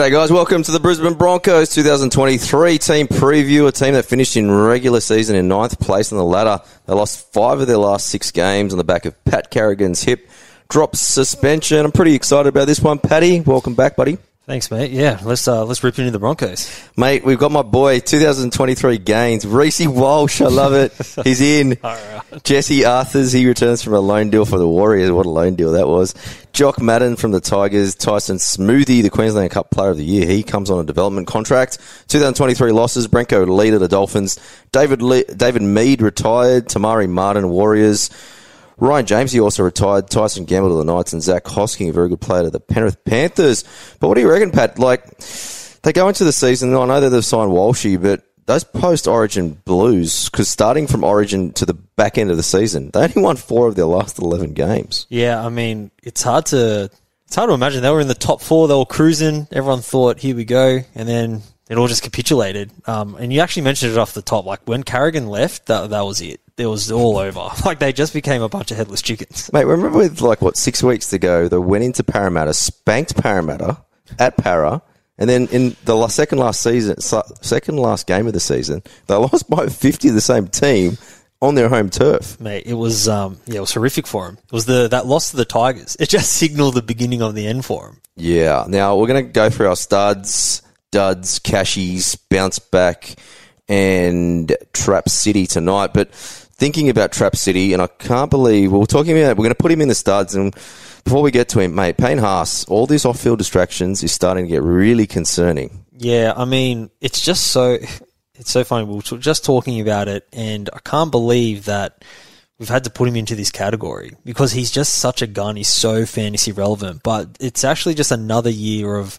G'day, guys. Welcome to the Brisbane Broncos 2023 team preview. A team that finished in regular season in ninth place on the ladder. They lost five of their last six games on the back of Pat Carrigan's hip drop suspension. I'm pretty excited about this one, Paddy. Welcome back, buddy. Thanks, mate. Yeah, let's uh, let's rip into the Broncos, mate. We've got my boy 2023 gains, Reece Walsh. I love it. He's in. right. Jesse Arthurs. He returns from a loan deal for the Warriors. What a loan deal that was. Jock Madden from the Tigers. Tyson Smoothy, the Queensland Cup Player of the Year. He comes on a development contract. 2023 losses. Brenko Lee the Dolphins. David Lee, David Mead retired. Te Maire Martin Warriors. Ryan James, he also retired. Tyson Gamble to the Knights and Zac Hosking, a very good player to the Penrith Panthers. But what do you reckon, Pat? Like, they go into the season, I know that they've signed Walshy, but those post Origin Blues, because starting from Origin to the back end of the season, they only won four of their last 11 games. Yeah, I mean, it's hard to. It's hard to imagine. They were in the top four. They were cruising. Everyone thought, "Here we go," and then it all just capitulated. Um, and you actually mentioned it off the top. Like when Carrigan left, that that was it it was all over. Like they just became a bunch of headless chickens. Mate, remember with like what six weeks ago they went into Parramatta, spanked Parramatta at Para, and then in the second last season, second last game of the season, they lost by fifty of the same team on their home turf. Mate, it was um, yeah, it was horrific for them. It was the that loss to the Tigers. It just signalled the beginning of the end for them. Yeah. Now we're going to go through our studs, duds, cashies, bounce back, and Trap City tonight, but thinking about Trap City, and I can't believe we're talking about. We're going to put him in the studs, and before we get to him, mate, Payne Haas, all these off-field distractions is starting to get really concerning. Yeah, I mean, it's just so it's so funny. We are just talking about it, and I can't believe that we've had to put him into this category because he's just such a gun. He's so fantasy relevant, but it's actually just another year of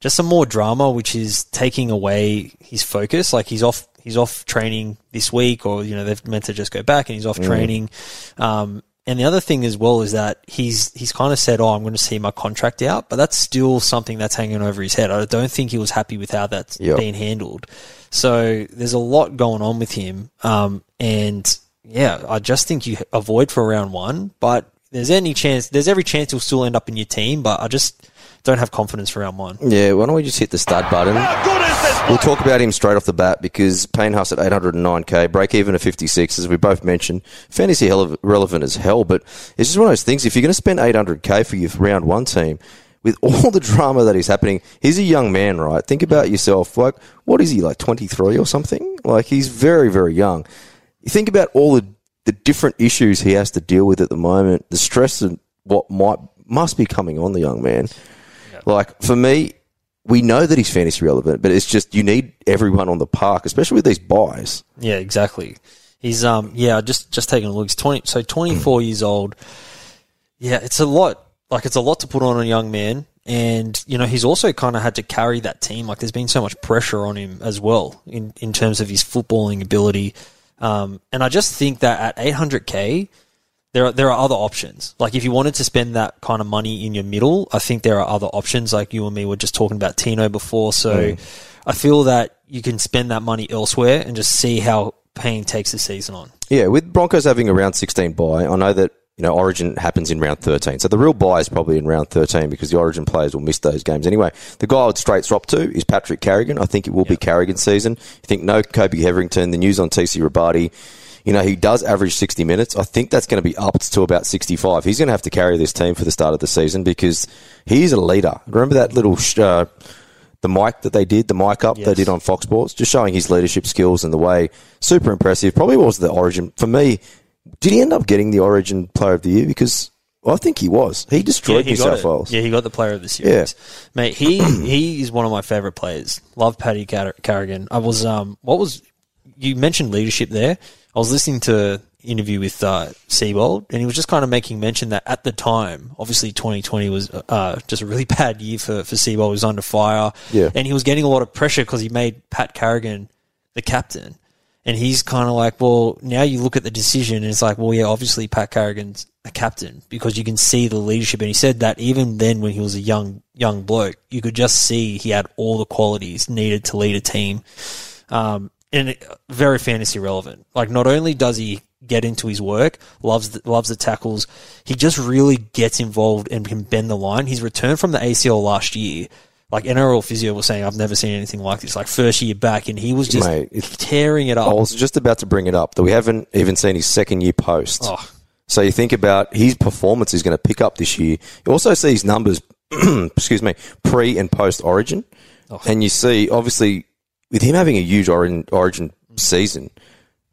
just some more drama, which is taking away his focus. Like he's off he's off training this week, or you know they've meant to just go back, and he's off mm. training. Um, and the other thing as well is that he's he's kind of said, "Oh, I'm going to see my contract out," but that's still something that's hanging over his head. I don't think he was happy with how that's yep. being handled. So there's a lot going on with him, um, and yeah, I just think you avoid for round one. But there's any chance, there's every chance he'll still end up in your team. But I just don't have confidence for round one. Yeah, why don't we just hit the stud button? We'll talk about him straight off the bat because Payne Haas at 809k, break even at 56, as we both mentioned. Fantasy relevant as hell, but it's just one of those things. If you're going to spend 800k for your round one team, with all the drama that is happening, he's a young man, right? Think about yourself. Like, what is he, like 23 or something? Like, he's very, very young. You think about all the, the different issues he has to deal with at the moment, the stress and what might must be coming on the young man. Like for me, we know that he's fantasy relevant, but it's just you need everyone on the park, especially with these buys. Yeah, exactly. He's um yeah, just just taking a look. He's twenty so twenty four years old. Yeah, it's a lot. Like it's a lot to put on a young man. And, you know, he's also kind of had to carry that team. Like there's been so much pressure on him as well in, in terms of his footballing ability. Um, and I just think that at 800k, there are there are other options. Like if you wanted to spend that kind of money in your middle, I think there are other options. Like you and me were just talking about Tino before, so mm. I feel that you can spend that money elsewhere and just see how Payne takes the season on. Yeah, with Broncos having a round sixteen bye, I know that you know Origin happens in round thirteen, so the real buy is probably in round thirteen because the Origin players will miss those games anyway. The guy I would straight swap to is Patrick Carrigan. I think it will yep. be Carrigan season. You think no Kobe Hetherington. The news on TC Robati you know, he does average 60 minutes. I think that's going to be upped to about 65. He's going to have to carry this team for the start of the season because he's a leader. Remember that little uh, the mic that they did, the mic up yes. they did on Fox Sports, just showing his leadership skills and the way super impressive. Probably was the Origin for me. Did he end up getting the Origin Player of the Year? Because I think he was. He destroyed yeah, he New South Wales. Yeah, he got the Player of the Series. Yeah. mate. He he is one of my favourite players. Love Paddy Carrigan. I was um, what was you mentioned leadership there. I was listening to an interview with uh, Seibold, and he was just kind of making mention that at the time, obviously 2020 was uh, just a really bad year for for Seibold. He was under fire, yeah. and he was getting a lot of pressure because he made Pat Carrigan the captain, and he's kind of like, well, now you look at the decision, and it's like, well, yeah, obviously Pat Carrigan's a captain because you can see the leadership, and he said that even then when he was a young young bloke, you could just see he had all the qualities needed to lead a team. Um, and very fantasy relevant. Like not only does he get into his work, loves the, loves the tackles, he just really gets involved and can bend the line. His return from the ACL last year like NRL physio was saying, I've never seen anything like this. Like first year back, and he was just Mate, tearing it up. I was just about to bring it up that we haven't even seen his second year post. Oh. So you think about his performance is going to pick up this year. You also see his numbers, excuse me, pre and post Origin, Oh. and you see obviously with him having a huge Origin, origin season,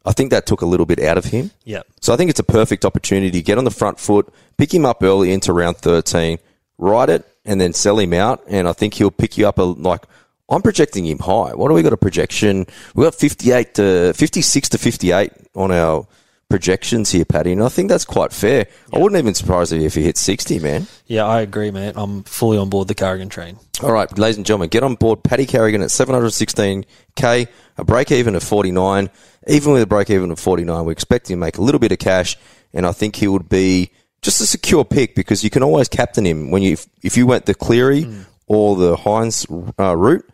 I think that took a little bit out of him. yeah, So I think it's a perfect opportunity to get on the front foot, pick him up early into round 13, ride it, and then sell him out. And I think he'll pick you up a, like, I'm projecting him high. What do we got a projection? We got 58 to 56 to 58 on our projections here, Paddy. And I think that's quite fair. I wouldn't even surprise you if he hits 60, man. yeah, I agree, man. I'm fully on board the Carrigan train. All right, ladies and gentlemen, get on board Paddy Carrigan at 716k, a break even of 49. Even with a break even of 49, we expect him to make a little bit of cash, and I think he would be just a secure pick because you can always captain him when you if you went the Cleary or the Hynes uh, route.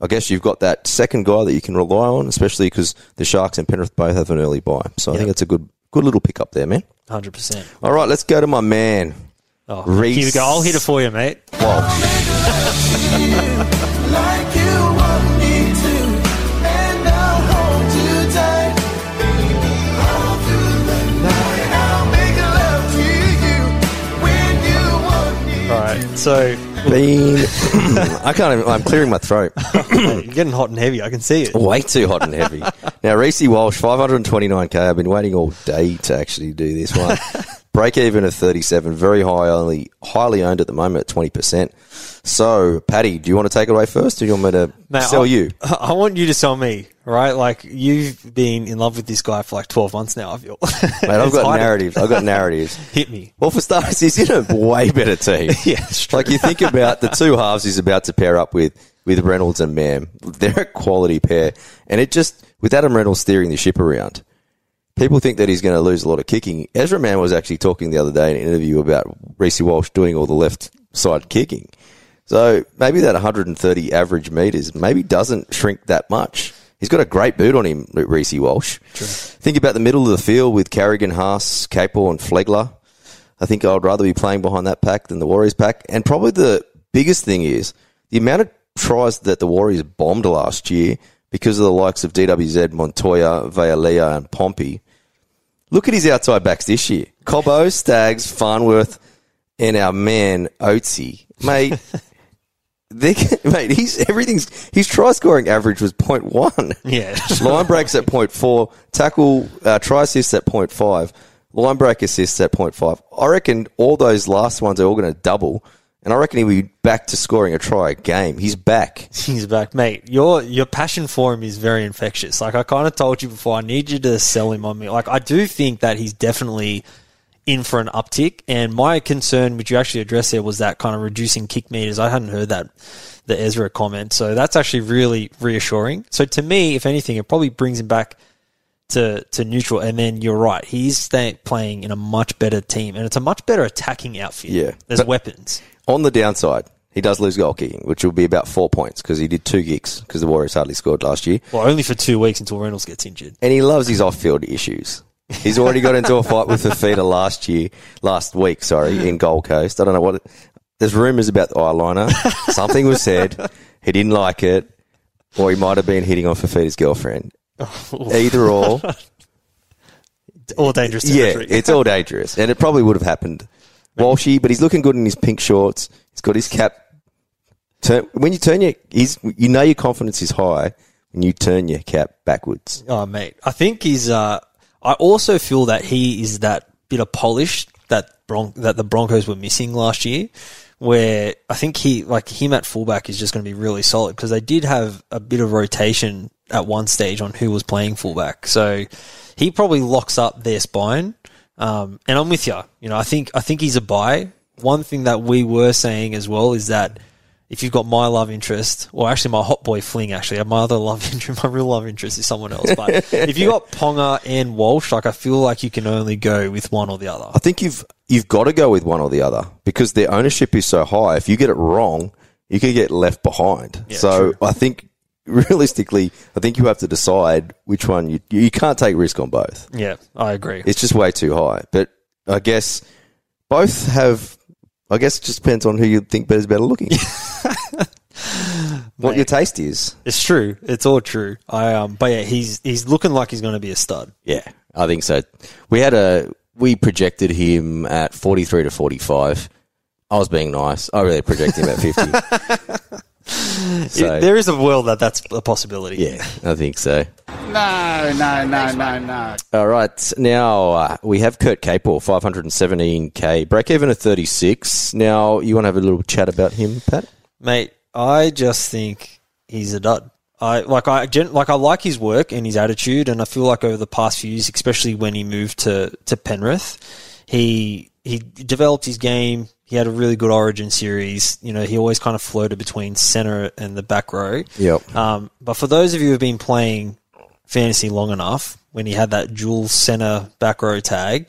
I guess you've got that second guy that you can rely on, especially because the Sharks and Penrith both have an early buy. So I think it's a good good little pick up there, man. 100%. All right, let's go to my man. Oh, Reece. here we go. I'll hit it for you, mate. Walsh. like you want me to, and I'll hold you tight. All through the night, I'll make love to you when you want me. All right. So Bean. I can't even, I'm clearing my throat. you're getting hot and heavy. I can see it. Way too hot and heavy. Now, Reese Walsh, 529k. I've been waiting all day to actually do this one. Break even of 37, very high, only highly owned at the moment at 20%. So, Paddy, do you want to take it away first or do you want me to Mate, sell I, you? I want you to sell me, right? Like you've been in love with this guy for like 12 months now. I feel. Mate, I've got narratives. I've got narratives. Hit me. Well, for starters, he's in a way better team. Yeah. Like you think about the two halves he's about to pair up with, with Reynolds and Mam. They're a quality pair. And it just, with Adam Reynolds steering the ship around, people think that he's going to lose a lot of kicking. Ezra Mam was actually talking the other day in an interview about Reese Walsh doing all the left side kicking. So maybe that 130 average meters maybe doesn't shrink that much. He's got a great boot on him, Reese Walsh. Think about the middle of the field with Carrigan, Haas, Capewell, and Flegler. I think I'd rather be playing behind that pack than the Warriors pack. And probably the biggest thing is the amount of tries that the Warriors bombed last year because of the likes of DWZ, Montoya, Vailea, and Pompey. Look at his outside backs this year. Cobbo, Staggs, Farnworth, and our man Oatsy. Mate, they, mate, he's everything's his try scoring average was 0.1. Yeah. Line breaks at 0.4, tackle uh, try assists at 0.5, line break assists at 0.5. I reckon all those last ones are all going to double, and I reckon he'll be back to scoring a try a game. He's back. He's back, mate. Your your passion for him is very infectious. Like I kind of told you before, I need you to sell him on me. Like I do think that he's definitely in for an uptick. And my concern, which you actually addressed there, was that kind of reducing kick meters. I hadn't heard that the Ezra comment, so that's actually really reassuring. So to me, if anything, it probably brings him back to to neutral. And then you're right, he's stay, playing in a much better team, and it's a much better attacking outfit. Yeah. there's But- weapons. On the downside, he does lose goal kicking, which will be about four points because he did two kicks because the Warriors hardly scored last year. Well, only for two weeks until Reynolds gets injured. And he loves his off-field issues. He's already got into a fight with Fifita last year, last week, sorry, in Gold Coast. I don't know what. It, there's rumours about the eyeliner. Something was said. He didn't like it, or he might have been hitting on Fifita's girlfriend. Either or, All dangerous yeah, it's all dangerous, and it probably would have happened. Walshy, but he's looking good in his pink shorts. He's got his cap. Turn, when you turn your, he's you know your confidence is high when you turn your cap backwards. Oh, mate. I think he's. Uh, I also feel that he is that bit of polish that Bron- that the Broncos were missing last year. Where I think he, like him at fullback, is just going to be really solid because they did have a bit of rotation at one stage on who was playing fullback. So he probably locks up their spine. Um, and I'm with you. You know, I think I think he's a buy. One thing that we were saying as well is that if you've got my love interest, or actually my hot boy fling, actually my other love interest, my real love interest is someone else. But if you got Ponga and Walsh, like I feel like you can only go with one or the other. I think you've you've got to go with one or the other because their ownership is so high. If you get it wrong, you could get left behind. Yeah, so true. I think realistically, I think you have to decide which one you you can't take risk on both. Yeah, I agree. It's just way too high. But I guess both have. I guess it just depends on who you think is better looking. what your taste is. It's true. It's all true. I um, but yeah, he's he's looking like he's going to be a stud. Yeah, I think so. We had a we projected him at forty three to forty five. I was being nice. I really projected him at fifty. so It- there is a world that that's a possibility. yeah, I think so. No, no, no, no, no. All right, now uh, we have Kurt Capewell, five hundred and seventeen k, break even at thirty six. Now you want to have a little chat about him, Pat? mate. I just think he's a dud. I like I gen, like I like his work and his attitude, and I feel like over the past few years, especially when he moved to to Penrith, he he developed his game. He had a really good Origin series. You know, he always kind of floated between center and the back row. Yep. Um, but for those of you who have been playing fantasy long enough, when he had that dual center back row tag,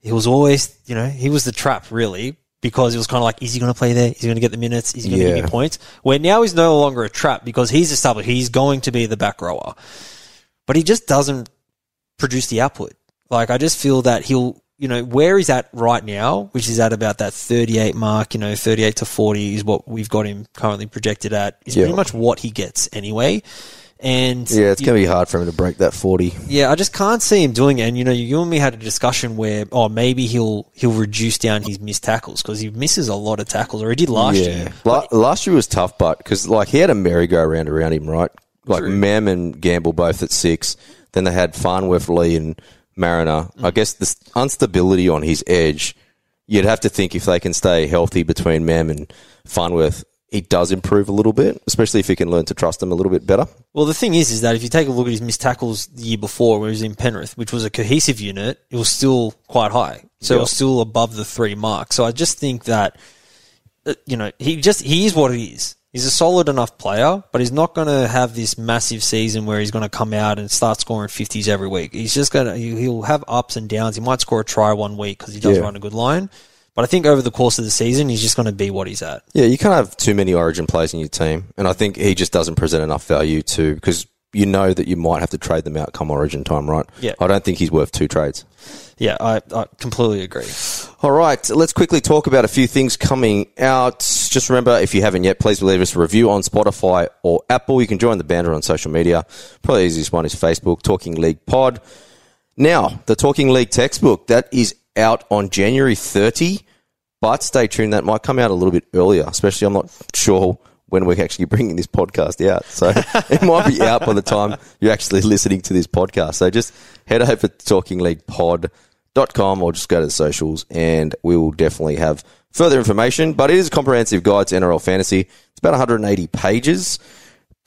he was always, you know, he was the trap really because it was kind of like, is he going to play there? Is he going to get the minutes? Is he going to give Yeah. me points? Where now he's no longer a trap because he's established he's going to be the back rower, but he just doesn't produce the output. Like I just feel that he'll, you know, where he's at right now, which is at about that 38 mark, you know, 38 to 40 is what we've got him currently projected at. Is Yeah. pretty much what he gets anyway. And Yeah, it's going to be hard for him to break that forty. yeah, I just can't see him doing it. And you know, you and me had a discussion where, oh, maybe he'll he'll reduce down his missed tackles because he misses a lot of tackles, or he did last year. La- last year was tough, but because like he had a merry-go-round around him, right? Like Mam and Gamble both at six. Then they had Farnworth, Lee, and Mariner. Mm. I guess the instability on his edge, you'd have to think if they can stay healthy between Mam and Farnworth, he does improve a little bit, especially if he can learn to trust them a little bit better. Well, the thing is, is that if you take a look at his missed tackles the year before, when he was in Penrith, which was a cohesive unit, it was still quite high. So it was still above the three mark. So I just think that, uh, you know, he just he is what he is. He's a solid enough player, but he's not going to have this massive season where he's going to come out and start scoring fifties every week. He's just going to he'll have ups and downs. He might score a try one week because he does Yeah. run a good line, but I think over the course of the season, he's just going to be what he's at. Yeah, you can't have too many Origin players in your team, and I think he just doesn't present enough value to because you know that you might have to trade them out come Origin time, right? Yeah. I don't think he's worth two trades. Yeah, I, I completely agree. All right, let's quickly talk about a few things coming out. Just remember, if you haven't yet, please leave us a review on Spotify or Apple. You can join the banter on social media. Probably the easiest one is Facebook, Talking League Pod. Now, the Talking League textbook, that is out on January 30, but stay tuned, that might come out a little bit earlier, especially I'm not sure when we're actually bringing this podcast out. So it might be out by the time you're actually listening to this podcast. So just head over to Talking League Pod com or just go to the socials and we will definitely have further information. But it is a comprehensive guide to NRL fantasy. It's about 180 pages.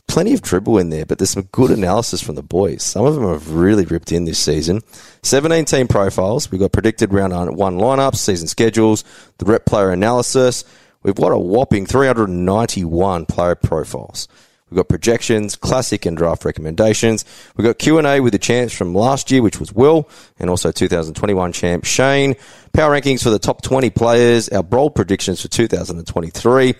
Plenty of dribble in there, but there's some good analysis from the boys. Some of them have really ripped in this season. 17 team profiles. We've got predicted round one lineups, season schedules, the rep player analysis. We've got a whopping 391 player profiles. We've got projections, classic and draft recommendations. We've got Q&A with the champs from last year, which was Will, and also 2021 champ Shane. Power rankings for the top 20 players, our bold predictions for 2023,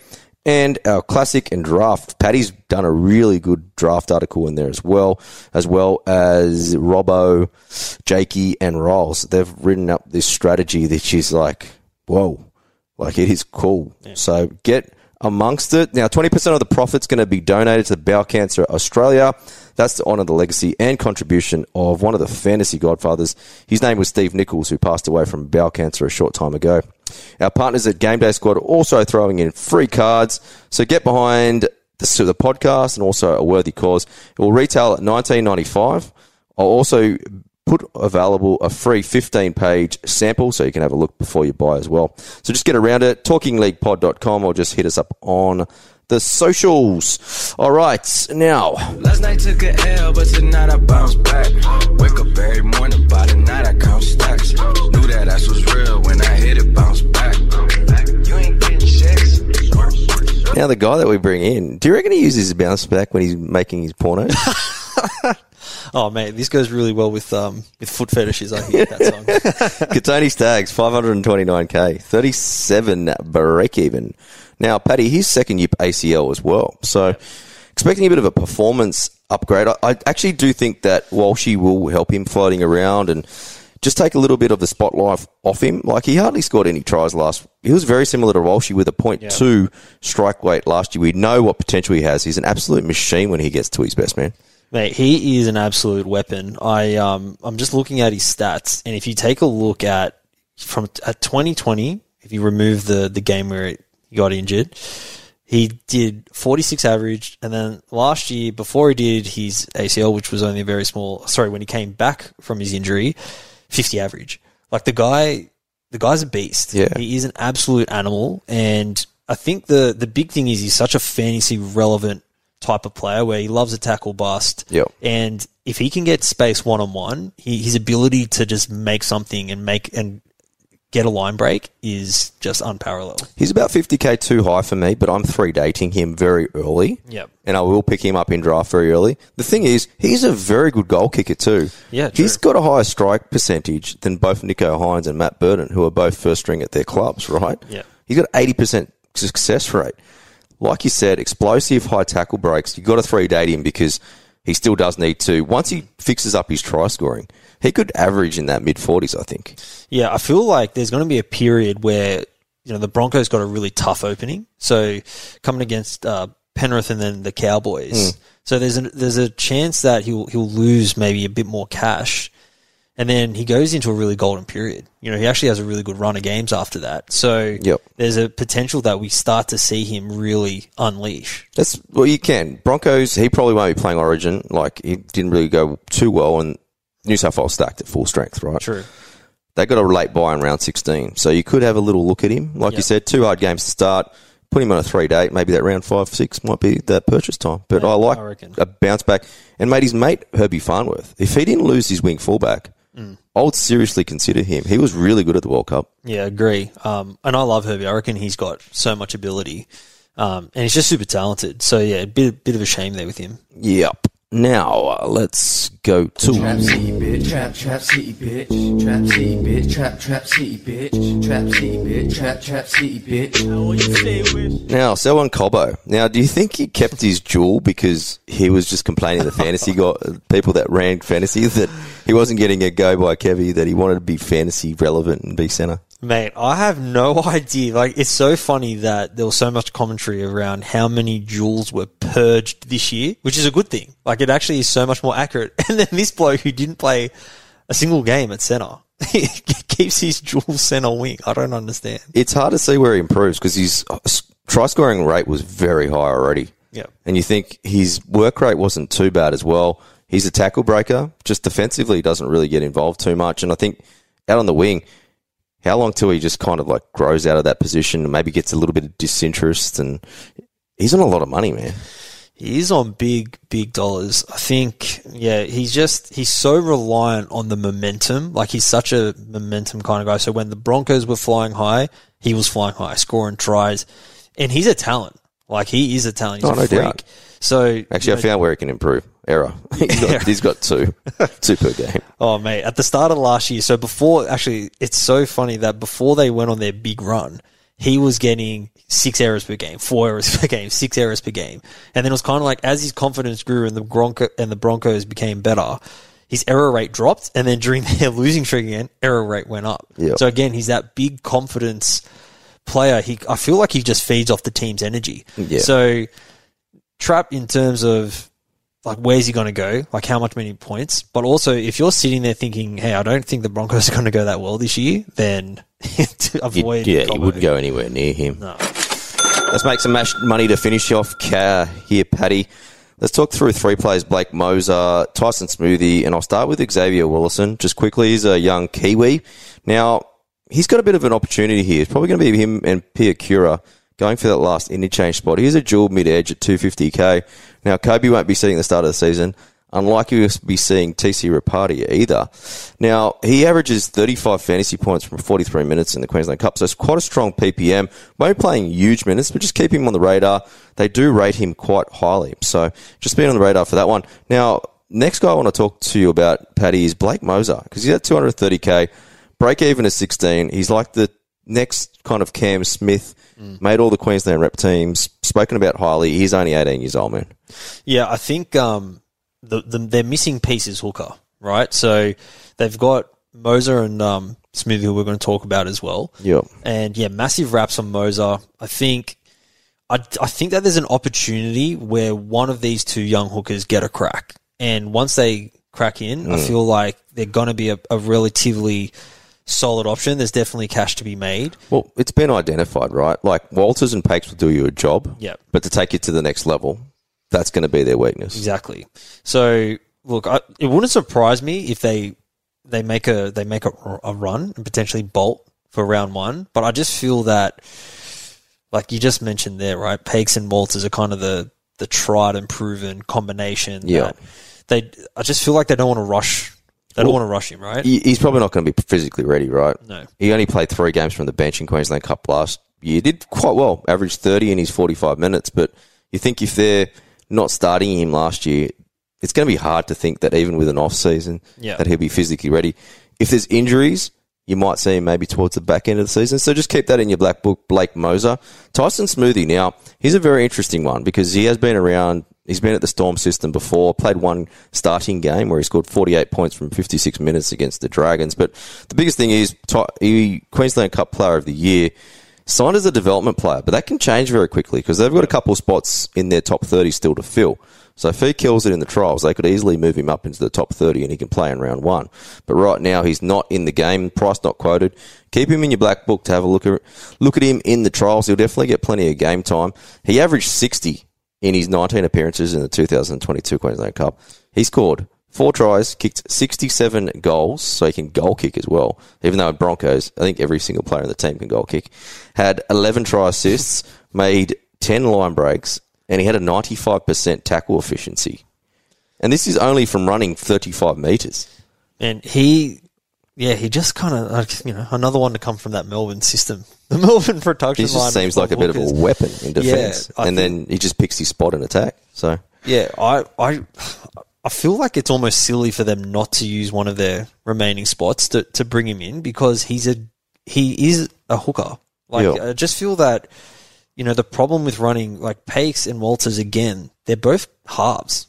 and our classic and draft. Paddy's done a really good draft article in there as well, as well as Robbo, Jakey, and Rolls. They've written up this strategy that she's like, whoa, like it is cool. So get amongst it. Now, 20% of the profit's going to be donated to Bowel Cancer Australia. That's to honour the legacy and contribution of one of the fantasy godfathers. His name was Steve Nichols, who passed away from bowel cancer a short time ago. Our partners at Game Day Squad are also throwing in free cards. So get behind the, the podcast and also a worthy cause. It will retail at 19.95. I'll also put available a free 15 page sample so you can have a look before you buy as well. So just get around it, talkingleaguepod.com or just hit us up on the socials. All right, now Last night took a L, but tonight I bounce back. Wake up every morning, by the night I count stacks. Knew that ass was real when I hit it, bounce back. You ain't getting checks. now the guy that we bring in, do you reckon he uses bounce back when he's making his porno? Oh mate, this goes really well with um with foot fetishes. I hear that song. Kotoni Staggs, 529k, 37 break even. Now, Paddy, his second year ACL as well. So, expecting a bit of a performance upgrade. I, I actually do think that Walshy will help him floating around and just take a little bit of the spotlight off him. Like he hardly scored any tries last. He was very similar to Walshy with a point two strike weight last year. We know what potential he has. He's an absolute machine when he gets to his best, man. Mate, he is an absolute weapon. I um I'm just looking at his stats, and if you take a look at from at 2020, if you remove the the game where he got injured, he did 46 average, and then last year before he did his ACL, which was only a very small. Sorry, when he came back from his injury, 50 average. Like the guy, the guy's a beast. Yeah. he is an absolute animal, and I think the the big thing is he's such a fantasy relevant type of player where he loves a tackle bust. Yep. And if he can get space one on one, his ability to just make something and make and get a line break is just unparalleled. He's about 50k too high for me, but I'm three dating him very early. Yep. And I will pick him up in draft very early. The thing is, he's a very good goal kicker too. Yeah, He's true. got a higher strike percentage than both Nicho Hynes and Matt Burton, who are both first string at their clubs, right? Yeah. He's got 80% success rate. Like you said, explosive high tackle breaks. You've got to three date him because he still does need to. Once he fixes up his try scoring, he could average in that mid 40s, I think. Yeah, I feel like there's going to be a period where you know the Broncos got a really tough opening. So coming against uh, Penrith and then the Cowboys, so there's a, there's a chance that he'll he'll lose maybe a bit more cash, and then he goes into a really golden period. You know, he actually has a really good run of games after that. So Yep. there's a potential that we start to see him really unleash. That's well, you can. Broncos. He probably won't be playing Origin. Like he didn't really go too well, and New South Wales stacked at full strength, right? True. They got a late buy in round sixteen, so you could have a little look at him. Like you said, two hard games to start. Put him on a three date. Maybe that round five, six might be that purchase time. But Yeah, I like I a bounce back. And made his mate Herbie Farnworth. If he didn't lose his wing fullback, Mm. I would seriously consider him. He was really good at the World Cup. Yeah, agree. Um, and I love Herbie. I reckon he's got so much ability, um, and he's just super talented. So yeah, a bit bit of a shame there with him. Yep. Now uh, let's go to Trap city bitch, trap trap city bitch, trap city bitch, trap trap city bitch, trap city bitch, trap trap city bitch. Now, Selwyn Cobbo. Now, do you think he kept his jewel because he was just complaining the fantasy got people that ran fantasy that he wasn't getting a go by Kevy, that he wanted to be fantasy relevant and be center? Mate, I have no idea. Like, it's so funny that there was so much commentary around how many jewels were purged this year, which is a good thing. Like, it actually is so much more accurate. And then this bloke who didn't play a single game at center, he keeps his dual center wing. I don't understand. It's hard to see where he improves because his uh, try scoring rate was very high already. Yeah. And you think his work rate wasn't too bad as well. He's a tackle breaker, just defensively he doesn't really get involved too much. And I think out on the wing, how long till he just kind of like grows out of that position and maybe gets a little bit of disinterest and he's on a lot of money, man. He is on big, big dollars. I think, yeah, he's just, he's so reliant on the momentum. Like, he's such a momentum kind of guy. So when the Broncos were flying high, he was flying high, scoring tries. And he's a talent. Like, he is a talent. He's Oh, a no freak. doubt. So, Actually, you I found where he can improve. Error. he's, got, he's got two, two per game. Oh mate, at the start of last year, so before actually it's so funny that before they went on their big run, he was getting six errors per game, four errors per game, six errors per game. And then it was kind of like as his confidence grew and the Bronco and the Broncos became better, his error rate dropped and then during their losing streak again, error rate went up. Yeah. So again, he's that big confidence player. He I feel like he just feeds off the team's energy. Yeah. So trap in terms of like where's he going to go, like how much many points. But also, if you're sitting there thinking, "Hey, I don't think the Broncos are going to go that well this year," then to avoid yeah, you wouldn't go anywhere near him. No. Let's make some mash money to finish off here, Paddy. Let's talk through three players Blake Mozer, Tyson Smoothie, and I'll start with Xavier Willison. Just quickly, he's a young Kiwi. Now, he's got a bit of an opportunity here. It's probably going to be him and Pia Cura going for that last interchange spot. He's a dual mid edge at 250k. Now, Kobe won't be seeing the start of the season. Unlikely to be seeing TC Robati either. Now, he averages 35 fantasy points from 43 minutes in the Queensland Cup, so it's quite a strong PPM. Won't be playing huge minutes, but just keep him on the radar. They do rate him quite highly, so just be on the radar for that one. Now, next guy I want to talk to you about, Paddy, is Blake Mozer, because he's at 230k, break even is 16. He's like the next kind of Cam Smith, made all the Queensland rep teams, spoken about highly. He's only 18 years old, man. Yeah, I think um, the, the their missing piece is hooker, right? So they've got Mozer and um, Smoothie, who we're going to talk about as well. Yeah. And yeah, massive raps on Mozer. I think, I, I think that there's an opportunity where one of these two young hookers get a crack, and once they crack in, I feel like they're going to be a, a relatively solid option. There's definitely cash to be made. Well, it's been identified, right? Like Walters and Pakes will do you a job. Yep. But to take you to the next level, that's going to be their weakness. Exactly. So look, I, it wouldn't surprise me if they they make a they make a, a run and potentially bolt for round one. But I just feel that, like you just mentioned there, right? Pakes and Walters are kind of the the tried and proven combination. Yeah. that They, I just feel like they don't want to rush. They don't want to rush him, right? He- He's probably not going to be physically ready, right? No. He only played three games from the bench in Queensland Cup last year. Did quite well, averaged 30 in his 45 minutes. But you think if they're not starting him last year, it's going to be hard to think that even with an off season, Yeah. that he'll be physically ready. If there's injuries, you might see him maybe towards the back end of the season. So just keep that in your black book. Blake Mozer, Tyson Smoothie. Now he's a very interesting one because he has been around. He's been at the Storm system before. Played one starting game where he scored 48 points from 56 minutes against the Dragons. But the biggest thing is he Queensland Cup Player of the Year. Signed as a development player, but that can change very quickly because they've got a couple of spots in their top 30 still to fill. So if he kills it in the trials, they could easily move him up into the top 30 and he can play in round one. But right now, he's not in the game, price not quoted. Keep him in your black book to have a look at, look at him in the trials. He'll definitely get plenty of game time. He averaged 60 in his 19 appearances in the 2022 Queensland Cup. He scored four tries, kicked 67 goals, so he can goal kick as well. Even though at Broncos, I think every single player in the team can goal kick. Had 11 try assists, made 10 line breaks, and he had a 95% tackle efficiency. And this is only from running 35 metres. And he, yeah, he just kind of, you know, another one to come from that Melbourne system. The Melbourne production He line. just seems like a bit of a weapon in defence. I and then he just picks his spot in attack. So, Yeah, I, I, I feel like it's almost silly for them not to use one of their remaining spots to, to bring him in because he's a he is a hooker. Like Yeah. I just feel that you know the problem with running like Pakes and Walters again, they're both halves,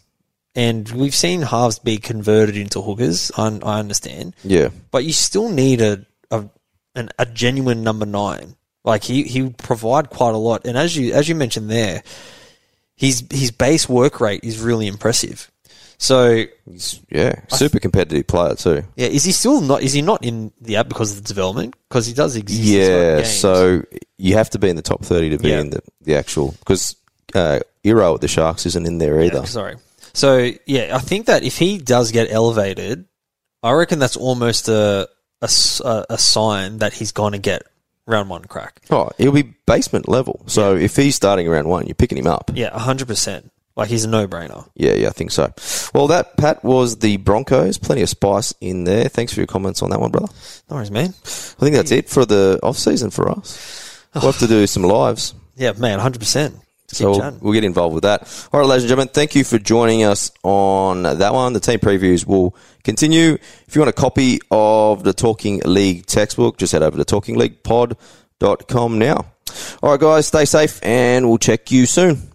and we've seen halves be converted into hookers. I, I understand, yeah. but you still need a a, an, a genuine number nine. Like he he would provide quite a lot, and as you as you mentioned there, his his base work rate is really impressive. So He's, yeah. Super competitive player, too. yeah, is he still not? Is he not in the app because of the development? Because he does exist. Yeah, so you have to be in the top 30 to be Yeah. in the, the actual. Because uh, Iro at the Sharks isn't in there either. Yeah, sorry. So yeah, I think that if he does get elevated, I reckon that's almost a a sign that he's going to get round one crack. Oh, he'll be basement level. So if he's starting around one, you're picking him up. Yeah, hundred percent. Like he's a no brainer. Yeah, yeah, I think so. Well, that, Pat, was the Broncos. Plenty of spice in there. Thanks for your comments on that one, brother. No worries, man. I think that's it for the off season for us. We'll have to do some lives. Yeah, man, hundred percent. So we'll, we'll get involved with that. All right, ladies and gentlemen, thank you for joining us on that one. The team previews will continue. If you want a copy of the Talking League textbook, just head over to talkingleaguepod.com now. All right, guys, stay safe and we'll check you soon.